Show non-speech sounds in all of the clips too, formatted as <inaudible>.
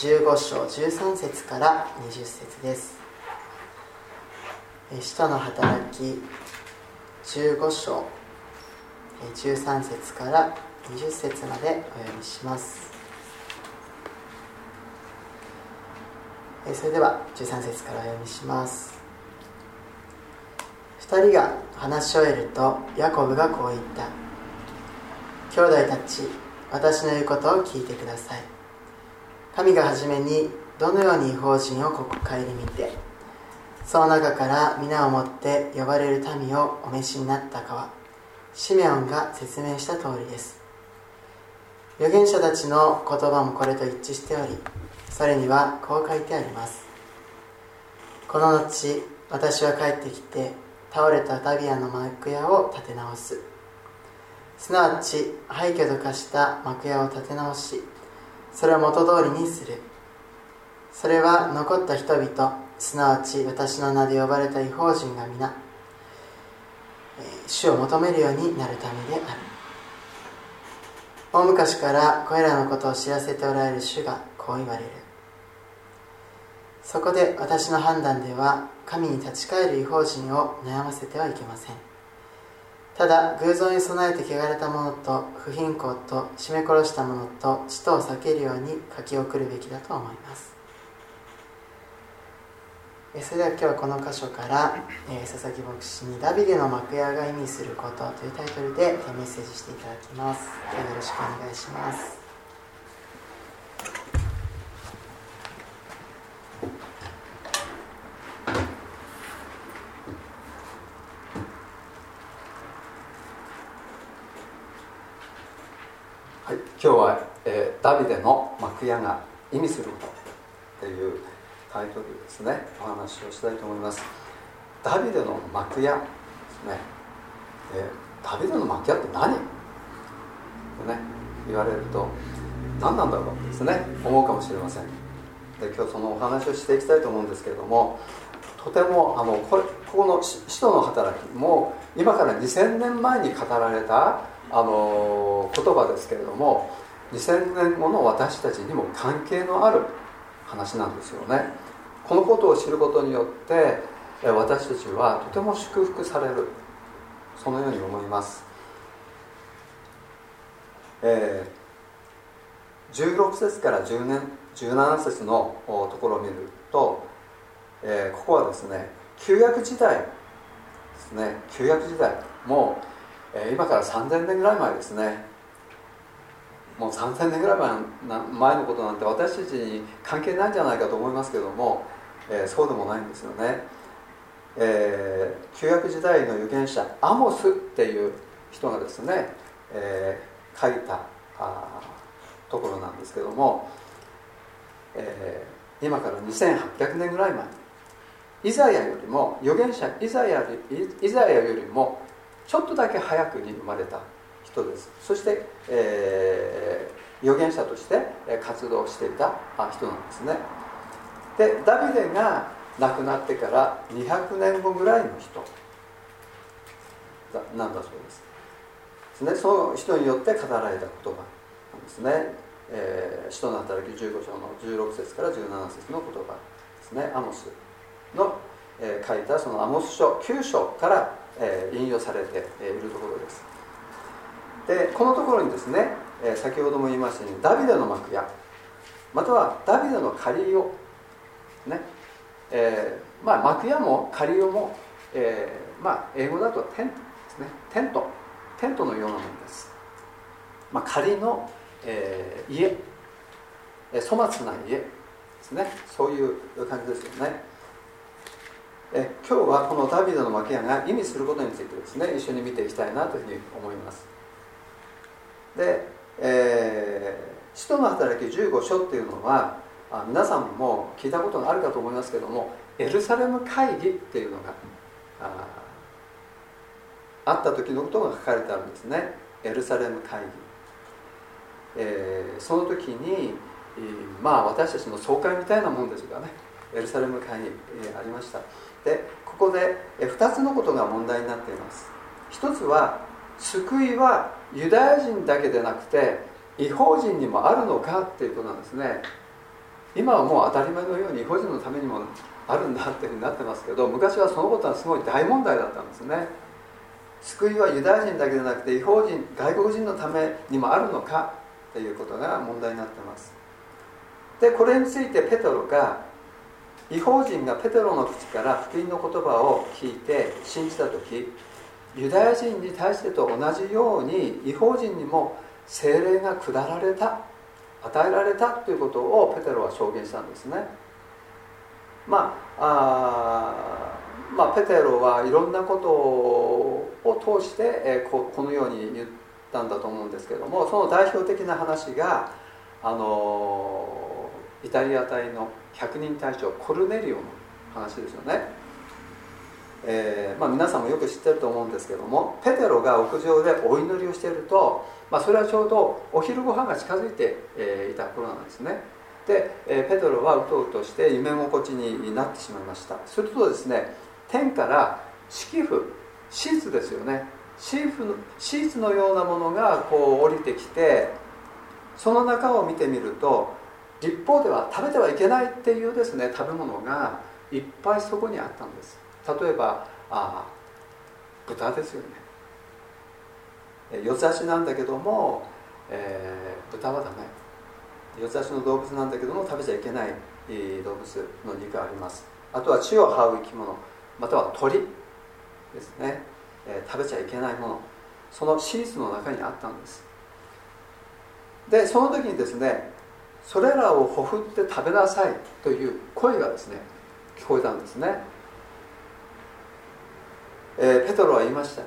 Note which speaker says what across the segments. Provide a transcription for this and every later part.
Speaker 1: 15章13節から20節です。使徒の働き15章13節から20節までお読みします。それでは13節からお読みします。2人が話し終えるとヤコブがこう言った。兄弟たち私の言うことを聞いてください。神が初めにどのように違法人をここ顧みてその中から皆をもって呼ばれる民をお召しになったかはシメオンが説明した通りです。預言者たちの言葉もこれと一致しておりそれにはこう書いてあります。この後私は帰ってきて倒れたタビアの幕屋を建て直す。すなわち廃墟と化した幕屋を建て直しそれを元通りにする。それは残った人々すなわち私の名で呼ばれた違法人が皆主を求めるようになるためである。大昔からこれらのことを知らせておられる主がこう言われる。そこで私の判断では神に立ち返る違法人を悩ませてはいけません。ただ偶像に備えて汚れたものと不貧困と絞め殺したものと地とを避けるように書き送るべきだと思います。それでは今日はこの箇所から、え佐々木牧師に「ダビデの幕屋が意味すること」というタイトルでメッセージしていただきます。よろしくお願いします。
Speaker 2: はい、今日は、えー、ダビデの幕屋が意味することというタイトルですね。お話をしたいと思います。ダビデの幕屋ですね、えー、ダビデの幕屋って何？とね言われると何なんだろうですね思うかもしれません。で今日そのお話をしていきたいと思うんですけれどもとてもあのこれここの使徒の働きも今から2000年前に語られたあの言葉ですけれども2000年後の私たちにも関係のある話なんですよね。このことを知ることによって私たちはとても祝福される。そのように思います、えー、16節から10年17節のところを見ると、えー、ここはですね旧約時代ですね。旧約時代も、えー、今から3000年ぐらい前ですね。もう3000年ぐらい前のことなんて私たちに関係ないんじゃないかと思いますけども、えー、そうでもないんですよね、えー、旧約時代の預言者アモスっていう人がですね、えー、書いたあところなんですけども、えー、今から2800年ぐらい前。イザヤよりも預言者イザヤイザヤよりもちょっとだけ早くに生まれた人です。そして、えー、預言者として活動していた人なんですね。でダビデが亡くなってから200年後ぐらいの人。なんだそうです。ねその人によって語られた言葉なんですね、えー、使徒の働き15章の16節から17節の言葉ですね。アモスの、えー、書いたそのアモス書9章から、え、引用されているところです。でこのところにですね、え、先ほども言いましたようにダビデの幕屋またはダビデの仮をねえー、まあ幕屋も仮用も、えー、まあ英語だとテントですね。テント。テントのようなものです、まあ、仮の、えー、家、粗末な家ですね。そういう感じですよね。え今日はこのダビデの幕屋が意味することについてですね一緒に見ていきたいなというふうに思います。で、えー、使徒の働き15書っていうのはあ皆さんも聞いたことがあるかと思いますけどもエルサレム会議っていうのがああった時のことが書かれてあるんですね。エルサレム会議、えー、その時に、まあ私たちの総会みたいなもんですがねエルサレム会議、えー、ありました。でここで、2つのことが問題になっています。一つは救いはユダヤ人だけでなくて違法人にもあるのかっていうことなんですね。今はもう当たり前のように違法人のためにもあるんだっていうふうになってますけど昔はそのことはすごい大問題だったんですね。救いはユダヤ人だけでなくて違法人外国人のためにもあるのかということが問題になってます。でこれについてペトロが違法人がペテロの口から福音の言葉を聞いて信じた時ユダヤ人に対してと同じように違法人にも精霊が下られた与えられたということをペテロは証言したんですね。まあまあペテロはいろんなことを通して、えここのように言ったんだと思うんですけどもその代表的な話があのイタリア隊の百人隊長コルネリオの話ですよね、えーまあ、皆さんもよく知ってると思うんですけどもペテロが屋上でお祈りをしていると、まあ、それはちょうどお昼ご飯が近づいて、え、いた頃なんですね。で、え、ペテロはうとうとして夢心地になってしまいました。するとですね天から敷布シーツですよね。シーツのシーツのようなものがこう降りてきてその中を見てみると立法では食べてはいけないっていうですね食べ物がいっぱいそこにあったんです。例えばあ豚ですよね。四つ足なんだけども、えー、豚はダメ。四つ足の動物なんだけども食べちゃいけない動物の肉があります。あとは血を這う生き物。または鳥ですね、えー、食べちゃいけないもの。そのシーツの中にあったんです。でその時にですねそれらをほふって食べなさいという声がですね聞こえたんですね、えー、ペトロは言いました。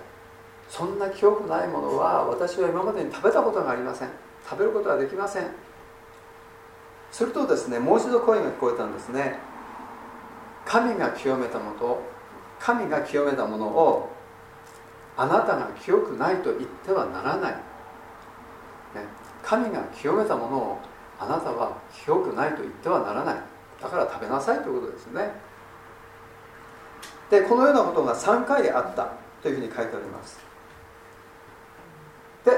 Speaker 2: そんな記憶ないものは私は今までに食べたことがありません。食べることはできません。するとですねもう一度声が聞こえたんですね。神が清めたもの神が清めたものをあなたが清くないと言ってはならない、ね、神が清めたものをあなたは清くないと言ってはならない。だから食べなさいということですね。でこのようなことが3回あったというふうに書いてあります。で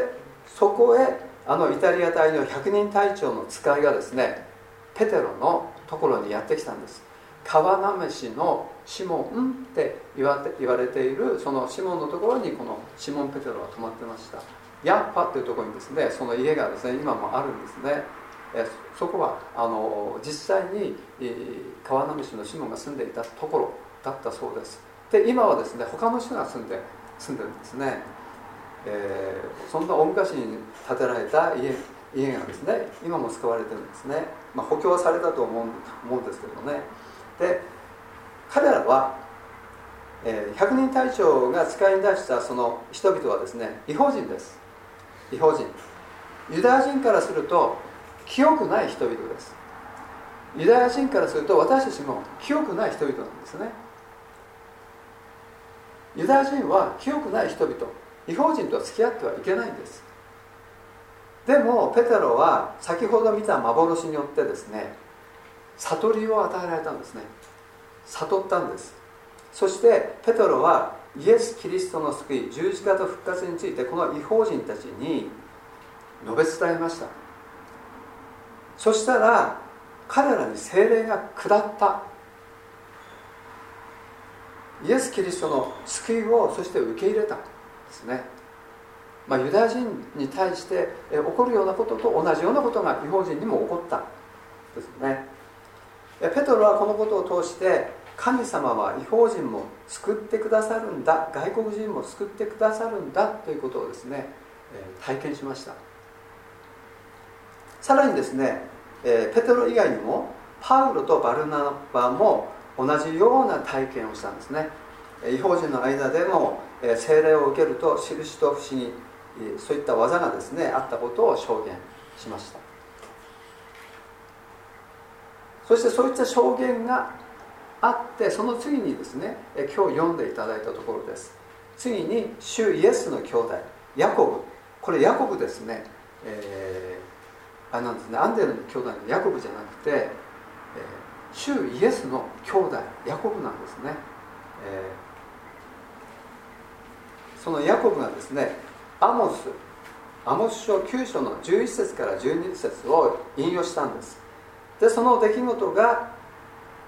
Speaker 2: そこへあのイタリア隊の百人隊長の使いがですねペテロのところにやってきたんです。川なめしのシモンって言わ言われているそのシモンのところにこのシモン・ペテロは泊まってました。ヤッパっていうところにですねその家がですね今もあるんですね。えそこはあの実際に川波市のシモンが住んでいたところだったそうです。で今はですね他の人が住んで住んでるんですね、えー、そんな大昔に建てられた家家がですね今も使われてるんですね、まあ、補強はされたと思う思うんですけどね。で彼らは、えー、百人隊長が使い出したその人々はですね違法人です。違法人。ユダヤ人からすると清くない人々です。ユダヤ人からすると私たちも清くない人々なんですね。ユダヤ人は清くない人々。違法人と付き合ってはいけないんです。でもペテロは先ほど見た幻によってですね悟りを与えられたんですね。悟ったんです。そしてペテロはイエス・キリストの救い十字架と復活についてこの違法人たちに述べ伝えました。そしたら彼らに精霊が下った。イエス・キリストの救いをそして受け入れたんですね、まあ、ユダヤ人に対して起こるようなことと同じようなことが違法人にも起こったですね。ペトロはこのことを通して神様は違法人も救ってくださるんだ。外国人も救ってくださるんだということをですね体験しました。さらにですね、えペテロ以外にもパウロとバルナバも同じような体験をしたんですね。違法人の間でも聖霊を受けると印と不思議そういった技がですねあったことを証言しました。そしてそういった証言があってその次にですね今日読んでいただいたところです。次に主イエスの兄弟ヤコブ。これヤコブですね、えあなんですね。アンデルの兄弟のヤコブじゃなくて、えー、主イエスの兄弟ヤコブなんですね、えー、そのヤコブがですねアモスアモス書9章の11節から12節を引用したんです。でその出来事が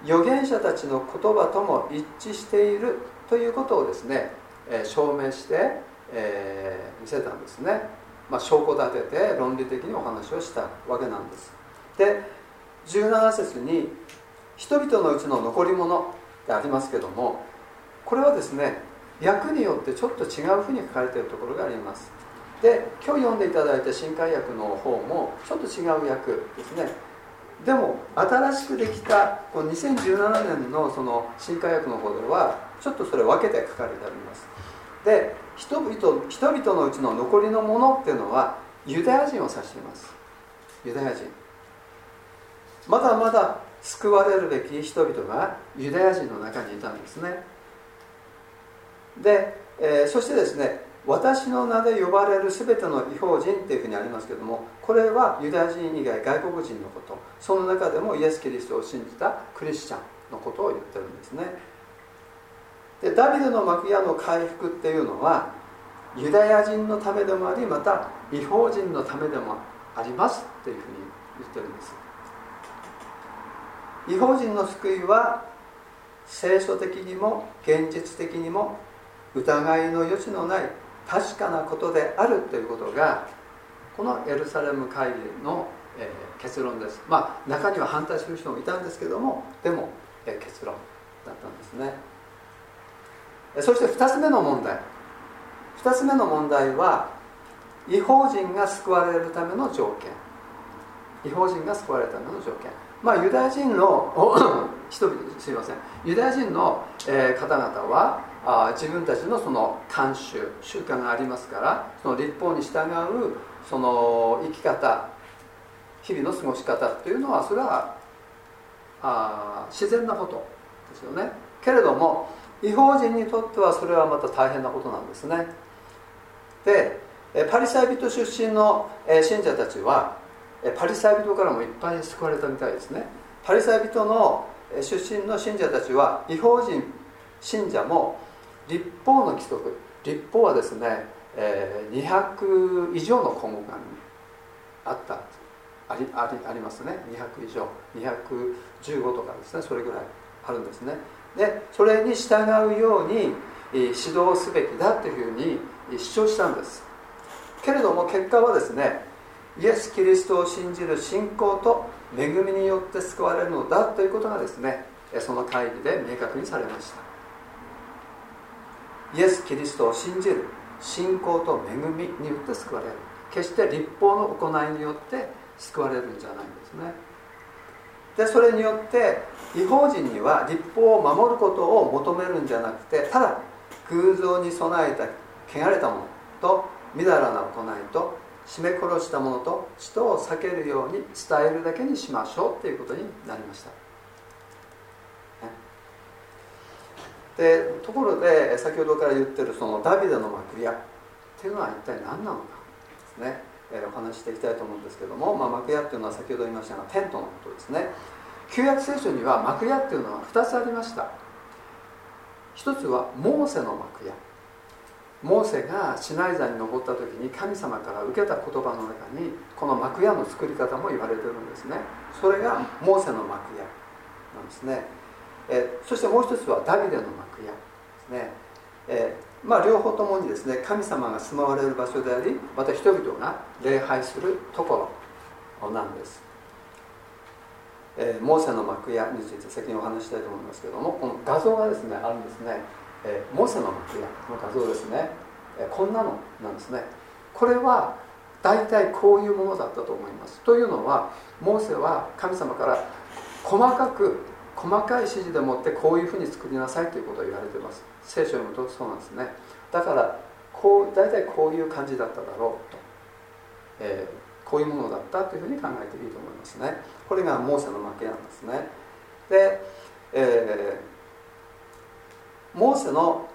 Speaker 2: 預言者たちの言葉とも一致しているということをですね、え証明して、えー、見せたんですね、まあ、証拠立てて論理的にお話をしたわけなんです。で17節に人々のうちの残り物ってありますけどもこれはですね訳によってちょっと違うふうに書かれているところがあります。で今日読んでいただいた新海訳の方もちょっと違う訳ですね。でも新しくできたこの2017年のその新海訳の方ではちょっとそれ分けて書かれてあります。で人々人々のうちの残りのものっていうのはユダヤ人を指しています。ユダヤ人。まだまだ救われるべき人々がユダヤ人の中にいたんですね。で、えー、そしてですね私の名で呼ばれる全ての違法人っていうふうにありますけどもこれはユダヤ人以外外国人のこと。その中でもイエス・キリストを信じたクリスチャンのことを言ってるんですね。でダビデの幕屋の回復っていうのはユダヤ人のためでもありまた違法人のためでもありますっていうふうに言ってるんです。違法人の救いは聖書的にも現実的にも疑いの余地のない確かなことであるということがこのエルサレム会議の、え、結論です。まあ中には反対する人もいたんですけどもでも、え、結論だったんですね。そして2つ目の問題。2つ目の問題は違法人が救われるための条件。違法人が救われるための条件。まあユダヤ人の <coughs> 人々すいません。ユダヤ人の、えー、方々はあ自分たちのその慣習習慣がありますからその立法に従うその生き方日々の過ごし方というのはそれはあ自然なことですよね。けれども違法人にとってはそれはまた大変なことなんですね。でパリサイ人出身の信者たちはパリサイ人からもいっぱい救われたみたいですね。パリサイ人の出身の信者たちは違法人信者も立法の規則立法はですね、200以上の項目があった。ありありありますね。200以上。215とかですね。それぐらいあるんですね。でそれに従うように指導すべきだというふうに主張したんです。けれども結果はですねイエス・キリストを信じる信仰と恵みによって救われるのだということがですねその会議で明確にされました。イエス・キリストを信じる信仰と恵みによって救われる。決して立法の行いによって救われるんじゃないんですね。でそれによって違法人には立法を守ることを求めるんじゃなくてただ偶像に備えた汚れたものとみだらな行いと絞め殺したものと死とを避けるように伝えるだけにしましょうということになりました。でところで先ほどから言ってるそのダビデの幕屋っていうのは一体何なのかですね、えー、お話ししていきたいと思うんですけども、まあ、幕屋っていうのは先ほど言いましたがテントのことですね。旧約聖書には幕屋っていうのは2つありました。一つはモーセの幕屋。モーセがシナイ山に登った時に神様から受けた言葉の中にこの幕屋の作り方も言われてるんですね。それがモーセの幕屋なんですね。えそしてもう一つはダビデの幕屋ですね、えまあ、両方ともにですね神様が住まわれる場所でありまた人々が礼拝するところなんです、えー、モーセの幕屋について先にお話したいと思いますけどもこの画像がですねあるんですね、えー、モーセの幕屋の画像ですね、えー、こんなのなんですね。これは大体こういうものだったと思います。というのはモーセは神様から細かく細かい指示でもってこういうふうに作りなさいということを言われてます。聖書を読むとそうなんですね。だからこう大体こういう感じだっただろうと、えー、こういうものだったというふうに考えていいと思いますね。これがモーセの負けなんですね。で、えー、モーセの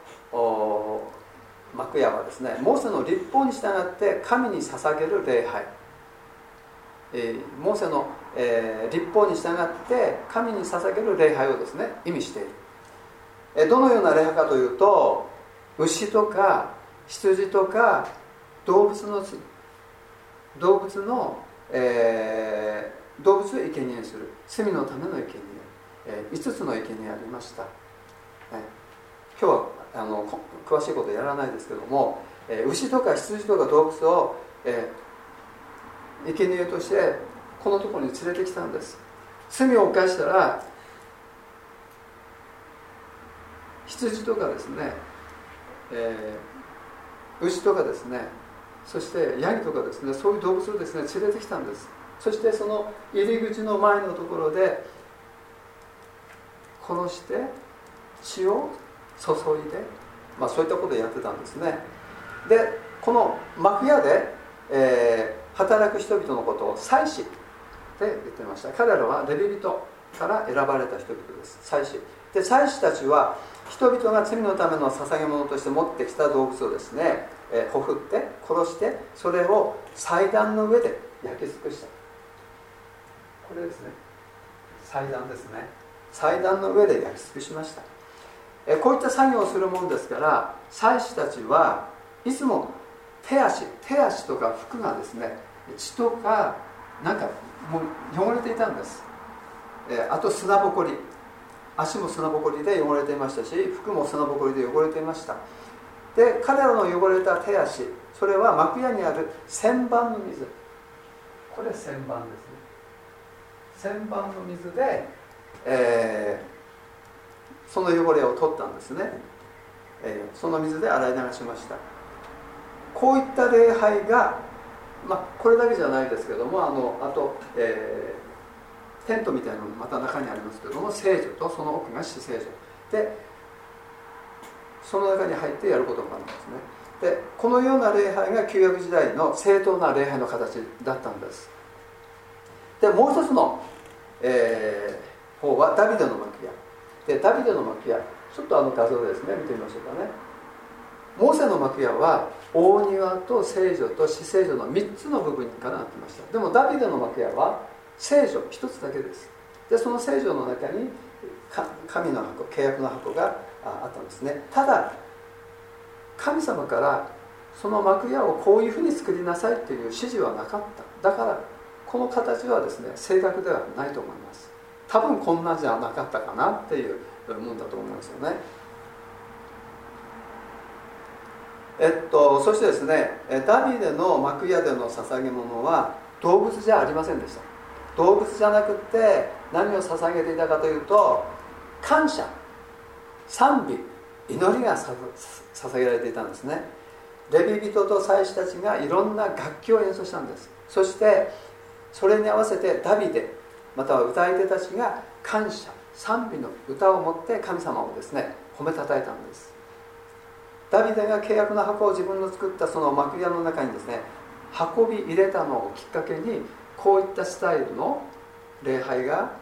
Speaker 2: 幕屋はですねモーセの立法に従って神に捧げる礼拝、えー、モーセのえー、立法に従って神に捧げる礼拝をですね意味している、えー、どのような礼拝かというと牛とか羊とか動物の動物の、えー、動物を生贄にする。罪のための生贄、えー、5つの生贄ありました、ね、今日はあの詳しいことやらないですけども、えー、牛とか羊とか動物を、えー、生贄としてこのところに連れてきたんです。罪を犯したら羊とかですね、えー、牛とかですねそしてヤギとかですねそういう動物をですね連れてきたんです。そしてその入り口の前のところで殺して血を注いで、まあ、そういったことをやってたんですね。でこの幕屋で、えー、働く人々のことを祭司って言ってました。彼らはレビ人から選ばれた人々です。祭司。で祭司たちは人々が罪のための捧げ物として持ってきた動物をですね、え、ほふって殺してそれを祭壇の上で焼き尽くした。これですね。祭壇ですね。祭壇の上で焼き尽くしました。えこういった作業をするもんですから祭司たちはいつも手足手足とか服がですね血とかなんかもう汚れていたんです、えあと砂ぼこり。足も砂ぼこりで汚れていましたし服も砂ぼこりで汚れていました。で彼らの汚れた手足それは幕屋にある旋盤の水。これ旋盤ですね。旋盤の水で、えー、その汚れを取ったんですね、えー、その水で洗い流しました。こういった礼拝が、まあ、これだけじゃないですけどもあのあと、えーテントみたいなのもまた中にありますけども聖女とその奥が死聖女。でその中に入ってやることがあるんですね。でこのような礼拝が旧約時代の正当な礼拝の形だったんです。でもう一つの、えー、方はダビデの幕屋でダビデの幕屋ちょっとあの画像ですね。見てみましょうかね。モーセの幕屋は大庭と聖女と死聖女の3つの部分からなってました。でもダビデの幕屋は聖女一つだけです。でその聖女の中に神の箱契約の箱があったんですね。ただ神様からその幕屋をこういうふうに作りなさいっていう指示はなかった。だからこの形はですね正確ではないと思います。多分こんなじゃなかったかなっていうもんだと思いますよね。えっとそしてですねダビデの幕屋での捧げ物は動物じゃありませんでした。動物じゃなくって何を捧げていたかというと感謝。賛美。祈りが捧げられていたんですね。レビ人と祭司たちがいろんな楽器を演奏したんです。そしてそれに合わせてダビデまたは歌い手たちが感謝賛美の歌を持って神様をですね褒めたたえたんです。ダビデが契約の箱を自分の作ったその幕屋の中にですね運び入れたのをきっかけにこういったスタイルの礼拝が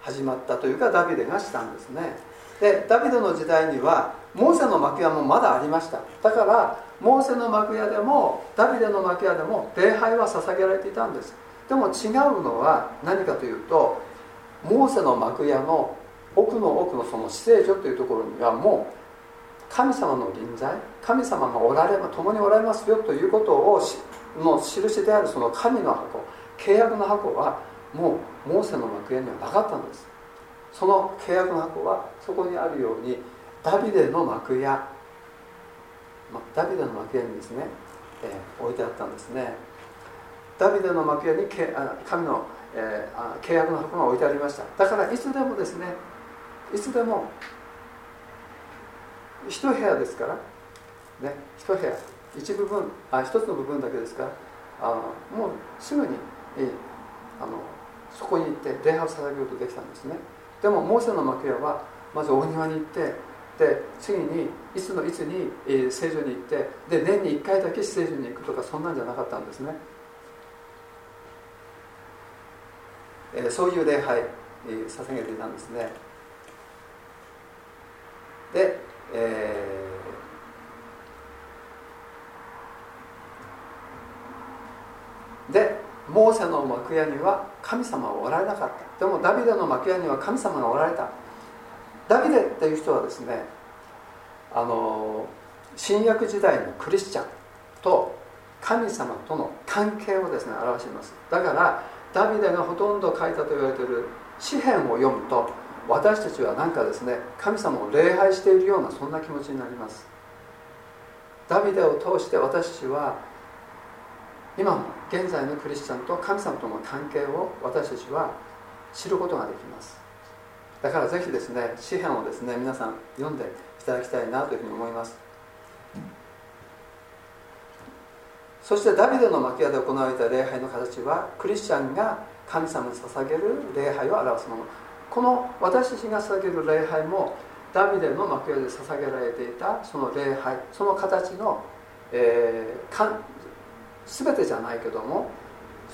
Speaker 2: 始まったというかダビデがしたんですね。でダビデの時代にはモーセの幕屋もまだありました。だからモーセの幕屋でもダビデの幕屋でも礼拝は捧げられていたんです。でも違うのは何かというとモーセの幕屋の奥の奥のその死聖所というところにはもう神様の臨在神様がおられ共におられますよということをの印であるその神の箱契約の箱はもうモーセの幕屋にはなかったんです。その契約の箱はそこにあるようにダビデの幕屋ダビデの幕屋にですね、えー、置いてあったんですね。ダビデの幕屋に神の、えー、契約の箱が置いてありました。だからいつでもですねいつでも一部屋ですから。ね一部屋。一部分あ一つの部分だけですから。あもうすぐにあのそこに行って礼拝を捧げることできたんですね。でもモーセの幕屋はまず大庭に行ってで次にいつのいつに、えー、聖女に行ってで年に1回だけ聖女に行くとかそんなんじゃなかったんですね、えー、そういう礼拝、えー、捧げていたんですね。で、えー。でモーセの幕屋には神様はおられなかった。でもダビデの幕屋には神様がおられた。ダビデっていう人はですねあの新約時代のクリスチャンと神様との関係をですね表しています。だからダビデがほとんど書いたと言われている詩篇を読むと私たちは何かですね神様を礼拝しているようなそんな気持ちになります。ダビデを通して私たちは今の現在のクリスチャンと神様との関係を私たちは知ることができます。だからぜひですね詩篇をですね皆さん読んでいただきたいなというふうに思います。そしてダビデの幕屋で行われた礼拝の形はクリスチャンが神様に捧げる礼拝を表すもの。この私たちが捧げる礼拝もダビデの幕屋で捧げられていたその礼拝その形の、えー、か全てじゃないけども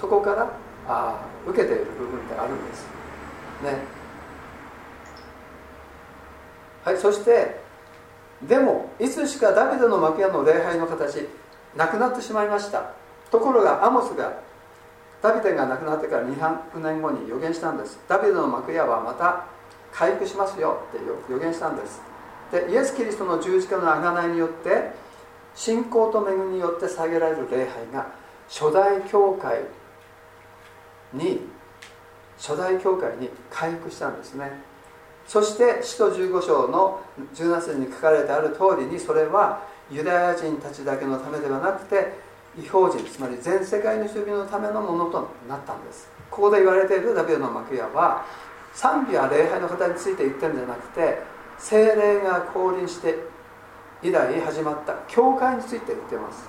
Speaker 2: そこからあ受けている部分ってあるんです。ね。はいそしてでもいつしかダビデの幕屋の礼拝の形なくなってしまいました。ところがアモスがダビデが亡くなってから200年後に予言したんです。ダビデの幕屋はまた回復しますよ。って予言したんです。でイエス・キリストの十字架の贖いによって信仰と恵みによって下げられる礼拝が初代教会に初代教会に回復したんですね。そして使徒15章の17節に書かれてある通りにそれはユダヤ人たちだけのためではなくて違法人つまり全世界の人々のためのものとなったんです。ここで言われているダビデの幕屋は賛美や礼拝の方について言ってるんじゃなくて精霊が降臨して以来始まった教会について言ってます。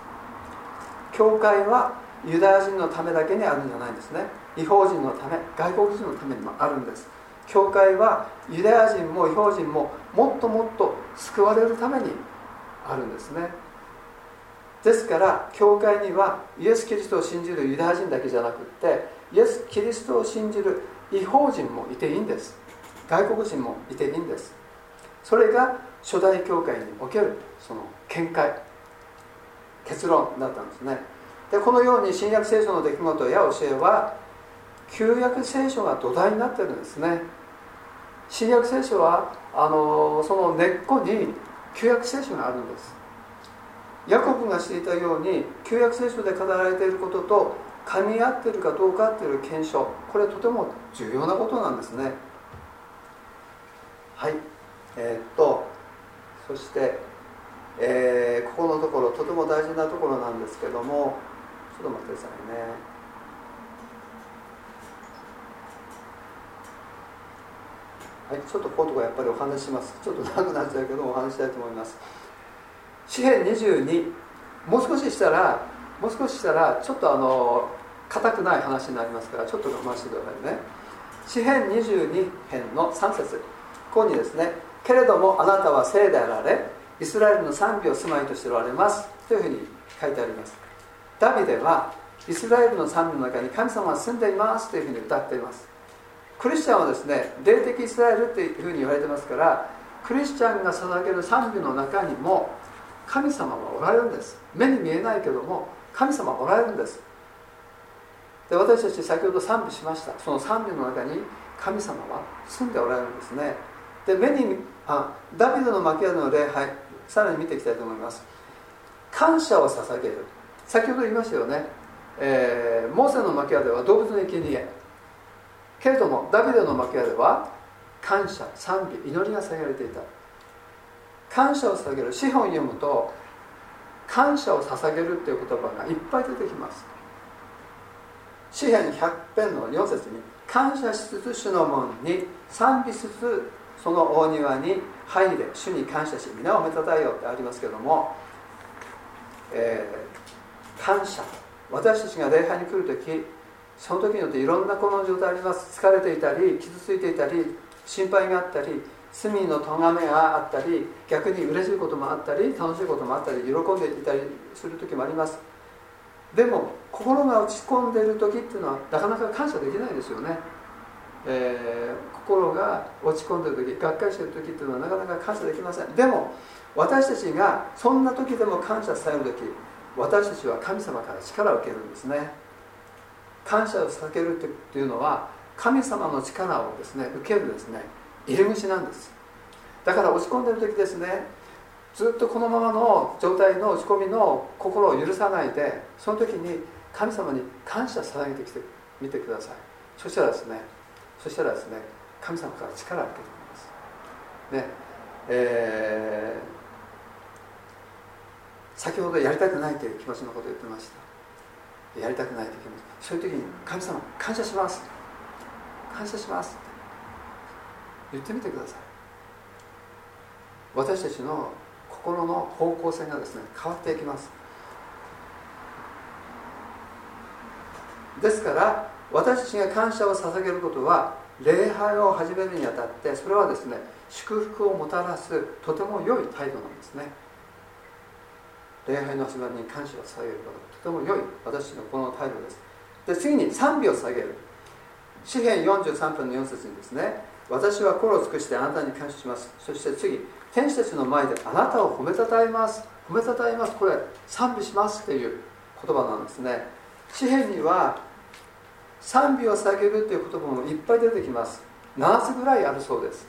Speaker 2: 教会はユダヤ人のためだけにあるんじゃないんですね。違法人のため外国人のためにもあるんです。教会はユダヤ人も違法人ももっともっと救われるためにあるんですね。ですから教会にはイエス・キリストを信じるユダヤ人だけじゃなくってイエス・キリストを信じる違法人もいていいんです。外国人もいていいんです。それが初代教会におけるその見解結論だったんですね。でこのように新約聖書の出来事や教えは旧約聖書が土台になってるんですね。新約聖書はあのその根っこに旧約聖書があるんです。ヤコブがしていたように旧約聖書で語られていることと噛み合っているかどうかっていう検証。これとても重要なことなんですね。はい。えー、っとそして、えー、ここのところとても大事なところなんですけどもちょっと待ってくださいね。はい、ちょっとこうとこやっぱりお話します。ちょっと長くなっちゃうけどお話したいと思います。詩編22もう少ししたらもう少ししたらちょっとあの硬くない話になりますからちょっと我慢してくださいね。詩編22編の3節。ここにですねけれどもあなたは聖であられイスラエルの賛美を住まいとしておられます。というふうに書いてあります。ダビデはイスラエルの賛美の中に神様は住んでいます。というふうに歌っています。クリスチャンはですね霊的イスラエルっていうふうに言われてますからクリスチャンが捧げる賛美の中にも神様はおられるんです。目に見えないけども神様はおられるんです。で私たち先ほど賛美しました。その賛美の中に神様は住んでおられるんですね。で目にあダビデの幕屋の礼拝さらに見ていきたいと思います。感謝を捧げる。先ほど言いましたよね、えー、モーセの幕屋では動物の生贄。けれどもダビデの幕屋では感謝賛美祈りが捧げられていた。感謝を捧げる。詩本を読むと感謝を捧げるっていう言葉がいっぱい出てきます。詩篇100編の4節に感謝しつつ主の門に賛美しつつその大庭に入れ主に感謝し皆をめたたえよってありますけども、えー、感謝。私たちが礼拝に来る時その時によっていろんなこの状態あります。疲れていたり傷ついていたり心配があったり罪の咎めがあったり逆に嬉しいこともあったり楽しいこともあったり喜んでいたりする時もあります。でも心が落ち込んでいる時っていうのはなかなか感謝できないですよね、えー、心が落ち込んでいる時がっかりしている時っていうのはなかなか感謝できません。でも私たちがそんな時でも感謝される時私たちは神様から力を受けるんですね。感謝を捧げるというのは神様の力をですね受けるですね。入り口なんです。だから落ち込んでる時ですねずっとこのままの状態の落ち込みの心を許さないでその時に神様に感謝捧げてきてみてください。そしたらですねそしたらですね神様から力を受けてきます。ねえー、先ほどやりたくないという気持ちのことを言ってました。やりたくないという気持ち。そういう時に神様感謝します。感謝します。言ってみてください。私たちの心の方向性がですね変わっていきます。ですから私たちが感謝を捧げることは礼拝を始めるにあたってそれはですね祝福をもたらすとても良い態度なんですね。礼拝の始まりに感謝を捧げることとても良い私のこの態度です。で次に賛美を捧げる。詩篇43分の4節にですね私は心を尽くしてあなたに感謝します。そして次天使たちの前であなたを褒めたたえます。褒めたたえます。これ賛美しますっていう言葉なんですね。詩篇には賛美を捧げるという言葉もいっぱい出てきます。7つぐらいあるそうです。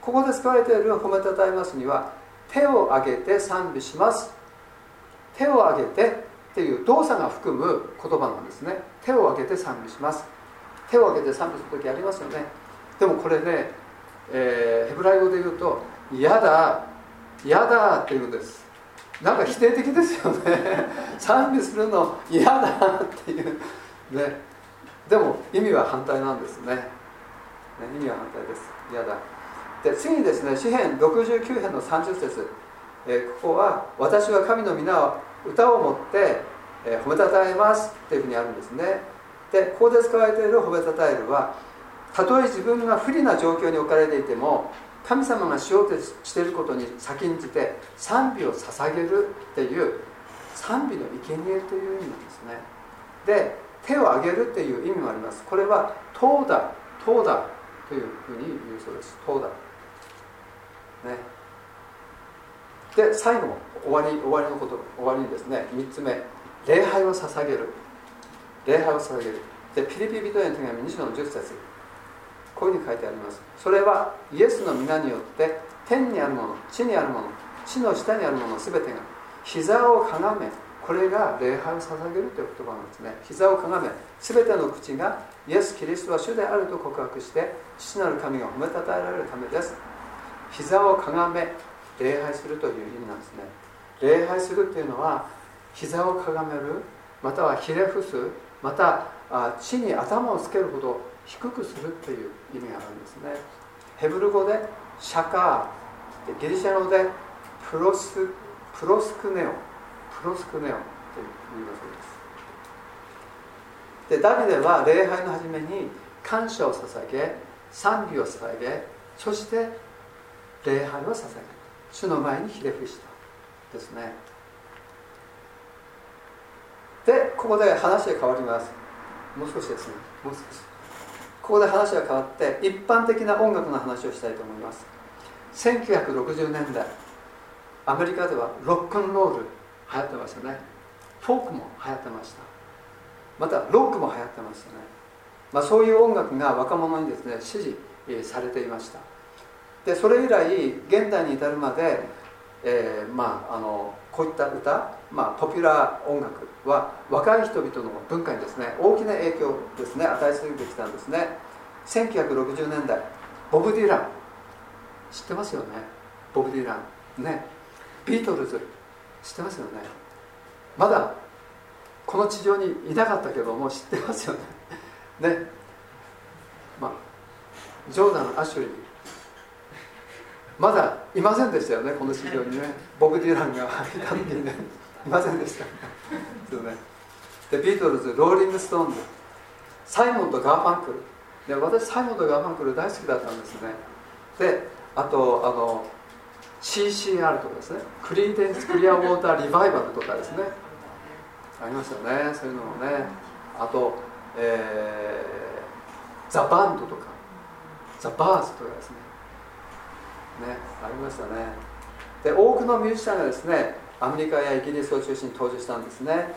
Speaker 2: ここで使われている褒めたたえますには手を挙げて賛美します。手を挙げてっていう動作が含む言葉なんですね。手を挙げて賛美します。手を挙げて賛美する時ありますよね。でもこれね、えー、ヘブライ語で言うと「嫌だ嫌だ」って言うんです。なんか否定的ですよね。<laughs> 賛美するの嫌だっていう。ね。でも意味は反対なんですね。ね意味は反対です。嫌だ。で次にですね詩編69編の30節、えー、ここは「私は神の皆を歌を持って、えー、褒めたたえます」っていうふうにあるんですね。でここで使われている褒めたたえるはたとえ自分が不利な状況に置かれていても神様がしようとしていることに先んじて賛美を捧げるっていう賛美の生贄という意味なんですね。で手を挙げるっていう意味もあります。これは「投打」「投打」というふうに言うそうです。投打ね。で最後終わり終わりのこと終わりにですね。3つ目。礼拝を捧げる。礼拝を捧げる。でピリピリ人への手紙2章の10節。こういうふうに書いてあります。それはイエスの皆によって天にあるもの地にあるもの地の下にあるもの全てが膝をかがめこれが礼拝を捧げるという言葉なんですね。膝をかがめ全ての口がイエス・キリストは主であると告白して父なる神が褒めたたえられるためです。膝をかがめ礼拝するという意味なんですね。礼拝するっていうのは膝をかがめるまたはひれ伏すまた地に頭をつけるほど低くするという意味があるんですね。ヘブル語でシャカーギリシャ語でプロスプロスクネオプロスクネオという意味だそうです。でダビデは礼拝の初めに感謝を捧げ賛美を捧げそして礼拝を捧げ主の前にひれ伏したですね。でここで話が変わります。もう少しですね。もう少し。ここで話が変わって一般的な音楽の話をしたいと思います。1960年代アメリカではロックンロール流行ってましたね。フォークも流行ってました。またロックも流行ってましたね、まあ、そういう音楽が若者にですね支持されていました。でそれ以来現代に至るまで、えー、まああのこういった歌、まあ、ポピュラー音楽は若い人々の文化にですね大きな影響ですね与え続けてきたんですね。1960年代ボブ・ディラン。知ってますよね？ボブ・ディラン。ね。ビートルズ。知ってますよね？まだこの地上にいなかったけども知ってますよね？ね。まあジョーダン・アシュリー。まだいませんでしたよねこの地上にね。ボブ・ディランが。<laughs> いた時にねいませんでしたそうね。でビートルズローリング・ストーンズ。サイモンとガーファンクル。で私サイモンとガーファンクル大好きだったんですね。であとあの CCR とかですね。クリーデンス・クリアウォーター・リバイバルとかですね。ありましたね。そういうのもね。あと、えー、ザ・バンドとか。ザ・バーズとかですね。ねありましたね。で多くのミュージシャンがですねアメリカやイギリスを中心に登場したんですね。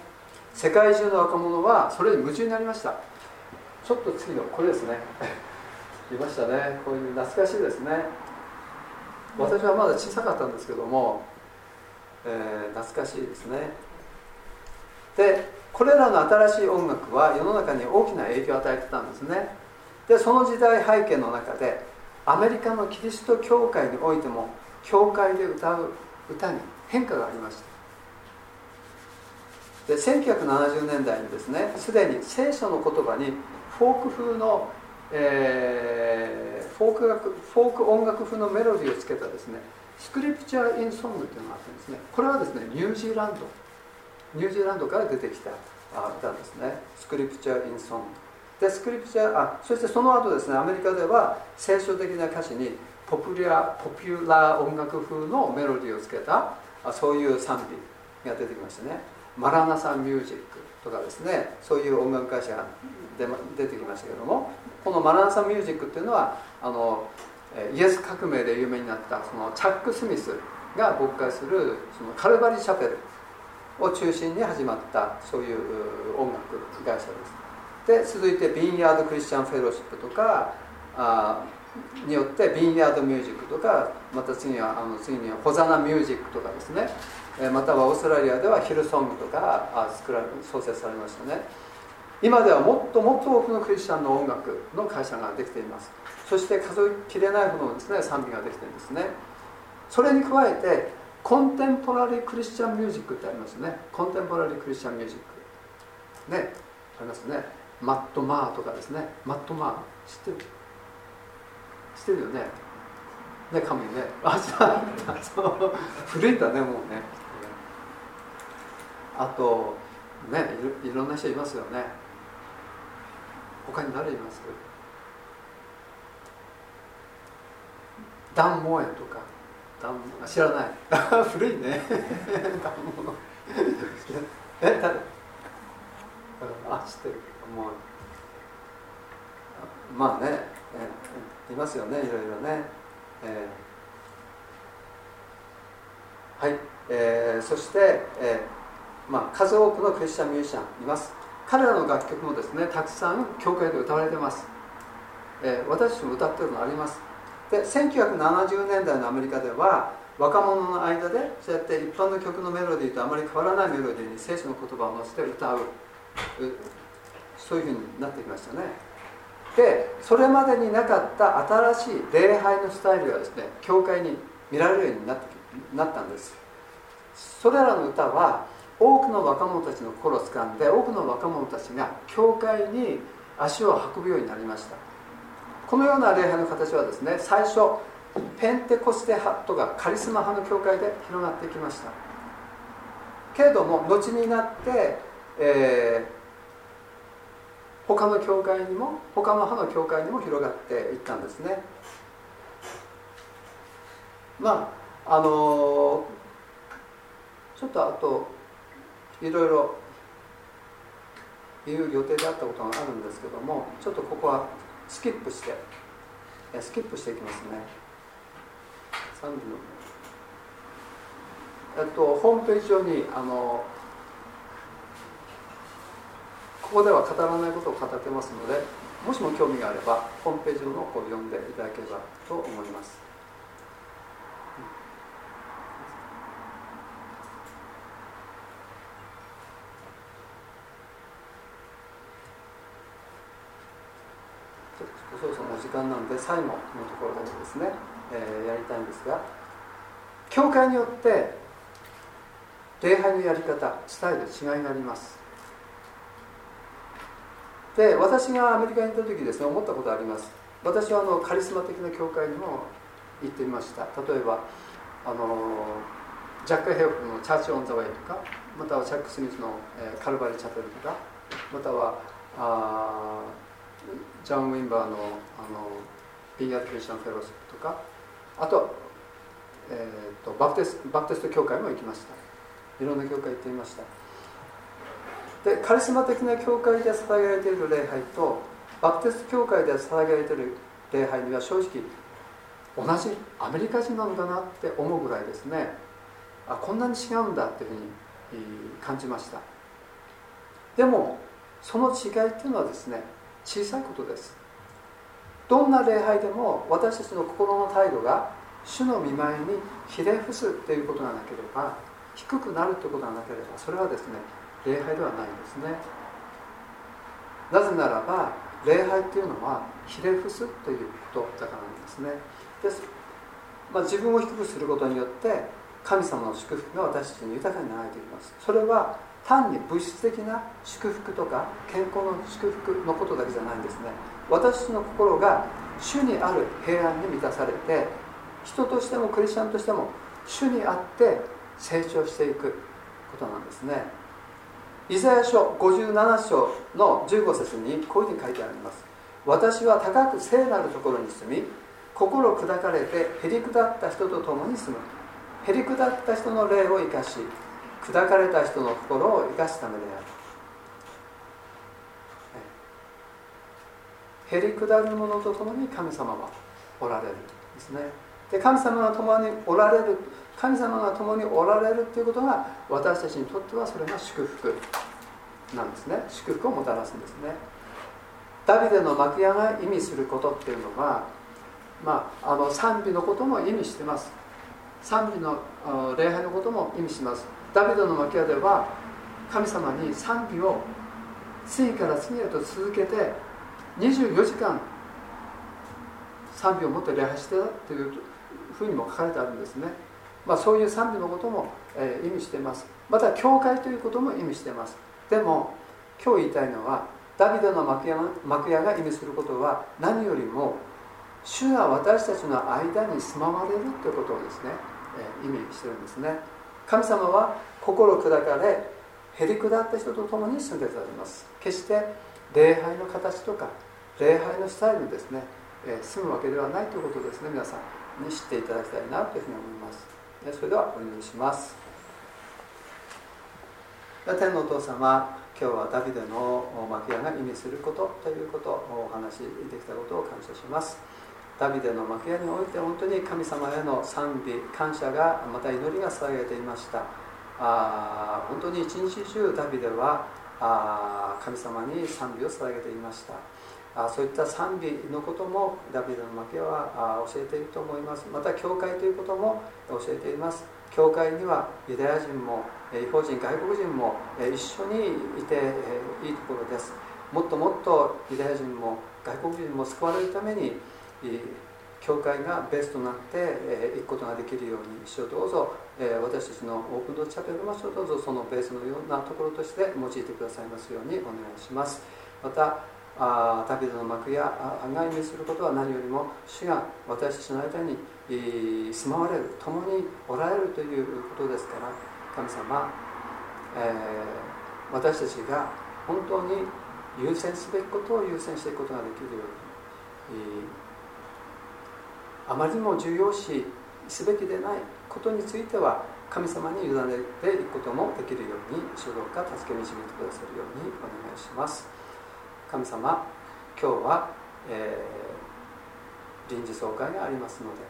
Speaker 2: 世界中の若者はそれに夢中になりました。ちょっと次のこれですね。<laughs> いましたね。こういう懐かしいですね。私はまだ小さかったんですけども、えー、懐かしいですね。でこれらの新しい音楽は世の中に大きな影響を与えてたんですね。でその時代背景の中でアメリカのキリスト教会においても教会で歌う歌に変化がありました。で1970年代にですねすでに聖書の言葉にフォーク風の、えー、フォーク楽フォーク音楽風のメロディーをつけたですね Scripture in Song というのがあってですねこれはですねニュージーランドニュージーランドから出てきた歌ですね Scripture in Song。で Scripture あそしてその後ですねアメリカでは聖書的な歌詞にポピュラポピュラー音楽風のメロディーをつけたそういう賛美が出てきましたね。マラナサミュージックとかですね。そういう音楽会社が出てきましたけども。このマラナサミュージックっていうのはあのイエス革命で有名になったそのチャック・スミスが牧会するそのカルバリ・チャペルを中心に始まったそういう音楽会社です。で続いてビンヤード・クリスチャン・フェローシップとかあによってビンヤード・ミュージックとかまた次はあの次にはホザナ・ミュージックとかですね。またはオーストラリアではヒルソングとかあ作ら創設されましたね。今ではもっともっと多くのクリスチャンの音楽の会社ができています。そして数えきれないほどのです、ね、賛美ができてるんですね。それに加えてコンテンポラリークリスチャンミュージックってありますね。コンテンポラリークリスチャンミュージック。ねありますね。マット・マーとかですね。マット・マー。知ってる？知ってるよね。ね神ね。あそう古いんだねもうね。あとねいろんな人いますよね。他に誰います？ダン・モエとか。ダン知らない。<laughs> 古いね。<laughs> ダンモえ誰？あ知ってる。もうまあねいますよねいろいろね、えー、はい、えー、そして、えーまあ、数多くのクリスチャンミュージシャンいます。彼らの楽曲もですねたくさん教会で歌われてます、えー、私たちも歌ってるのあります。で1970年代のアメリカでは若者の間でそうやって一般の曲のメロディーとあまり変わらないメロディーに聖書の言葉を乗せて歌うそういうふうになってきましたね。でそれまでになかった新しい礼拝のスタイルがですね教会に見られるようになっなったんです。それらの歌は多くの若者たちの心を掴んで多くの若者たちが教会に足を運ぶようになりました。このような礼拝の形はですね最初ペンテコステ派とかカリスマ派の教会で広がってきました。けれども後になって、えー、他の教会にも他の派の教会にも広がっていったんですね。まああのー、ちょっとあといろいろ言う予定であったことがあるんですけどもちょっとここはスキップしてスキップしていきますね。3の。えっとホームページ上にあのここでは語らないことを語ってますのでもしも興味があればホームページのを読んでいただければと思います。そろそろお時間なので最後のところでですね、えー、やりたいんですが教会によって礼拝のやり方スタイル違いがあります。で私がアメリカに行った時ですね思ったことあります。私はあのカリスマ的な教会にも行ってみました。例えばあのジャック・ヘオフの「チャーチ・オン・ザ・ウェイ」とかまたはチャック・スミスの「カルバリ・チャペル」とかまたはあジャン・ウィンバーのあのビーア・クリスチャン・フェローシップとかあと,、えーと、バプテスバプテスト教会も行きました。いろんな教会行ってみました。でカリスマ的な教会で捧げられている礼拝とバプテスト教会で捧げられている礼拝には正直同じアメリカ人なのかなって思うぐらいですね。あこんなに違うんだっていうふうに感じました。でもその違いっていうのはですね小さいことです。どんな礼拝でも私たちの心の態度が主の見舞いにひれ伏すっていうことがなければ低くなるということがなければそれはですね礼拝ではないんですね。なぜならば礼拝っていうのはひれ伏すということだからなんですね。です、まあ、自分を低くすることによって神様の祝福が私たちに豊かに流れてきます。それは単に物質的な祝福とか健康の祝福のことだけじゃないんですね。私の心が主にある平安に満たされて人としてもクリスチャンとしても主にあって成長していくことなんですね。イザヤ書57章の15節にこういうふうに書いてあります。私は高く聖なるところに住み心砕かれてへりくだった人と共に住む。へりくだった人の霊を生かし砕かれた人の心を生かすためである。へりくだる者と共に神様はおられるですね。で神様が共におられる神様が共におられるということが私たちにとってはそれが祝福なんですね。祝福をもたらすんですね。ダビデの幕屋が意味することっていうのは、まあ、あの賛美のことも意味してます。賛美の礼拝のことも意味します。ダビデの幕屋では神様に賛美を次から次へと続けて24時間賛美を持って礼拝してたというふうにも書かれてあるんですね、まあ、そういう賛美のことも、えー、意味しています。また教会ということも意味しています。でも今日言いたいのはダビデの幕屋幕屋が意味することは何よりも主が私たちの間に住まわれるということをですね、えー、意味してるんですね。神様は心砕かれへりくだった人と共に住んでおられます。決して礼拝の形とか礼拝のスタイルにですね、えー、住むわけではないということですね皆さん。に知っていただきたいなというふうに思います。それではお祈りします。天のお父様今日はダビデの幕屋が意味することということをお話しできたことを感謝します。ダビデの幕屋において本当に神様への賛美感謝がまた祈りが捧げていました。あ本当に一日中ダビデはあ神様に賛美を捧げていました。あそういった賛美のこともダビデの幕屋は教えていると思います。また教会ということも教えています。教会にはユダヤ人も違法人外国人も一緒にいていいところです。もっともっとユダヤ人も外国人も救われるために教会がベースとなっていくことができるように主をどうぞ私たちのオープンドチャペルの場所をどうぞそのベースのようなところとして用いてくださいますようにお願いします。またあダビデの幕やが意味することは何よりも主が私たちの間に住まわれる共におられるということですから神様、えー、私たちが本当に優先すべきことを優先していくことができるようにあまりにも重要視すべきでないことについては神様に委ねていくこともできるように主導か助け導いてくださるようにお願いします。神様今日は、えー、臨時総会がありますので、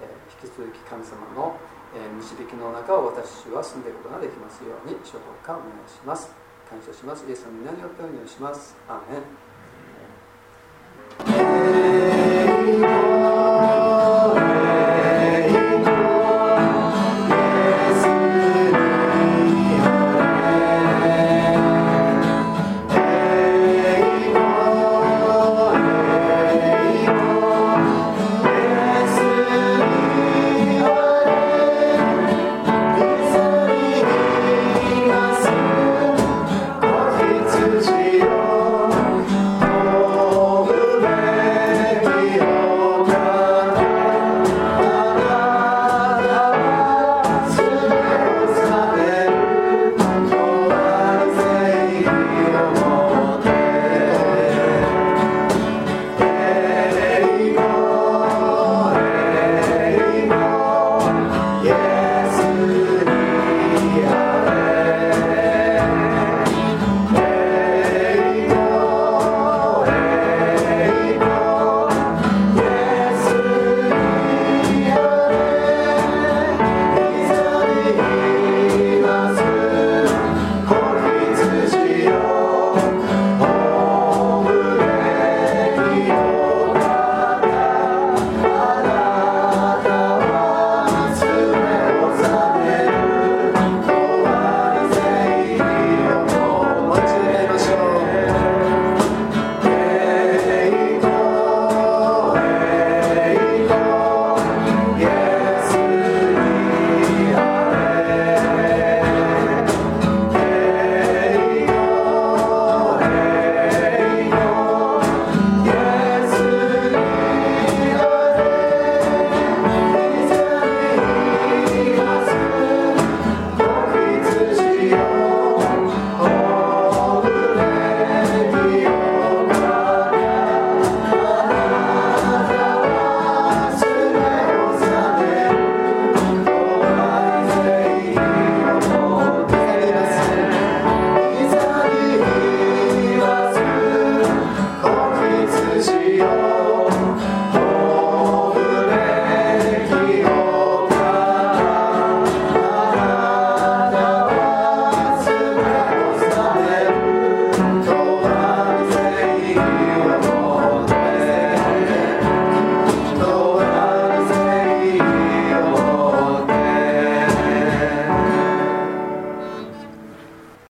Speaker 2: えー、引き続き神様の、えー、導きの中を私は住んでいくことができますように諸法化お願いします。感謝します。イエスの皆によってお願いします。アーメン。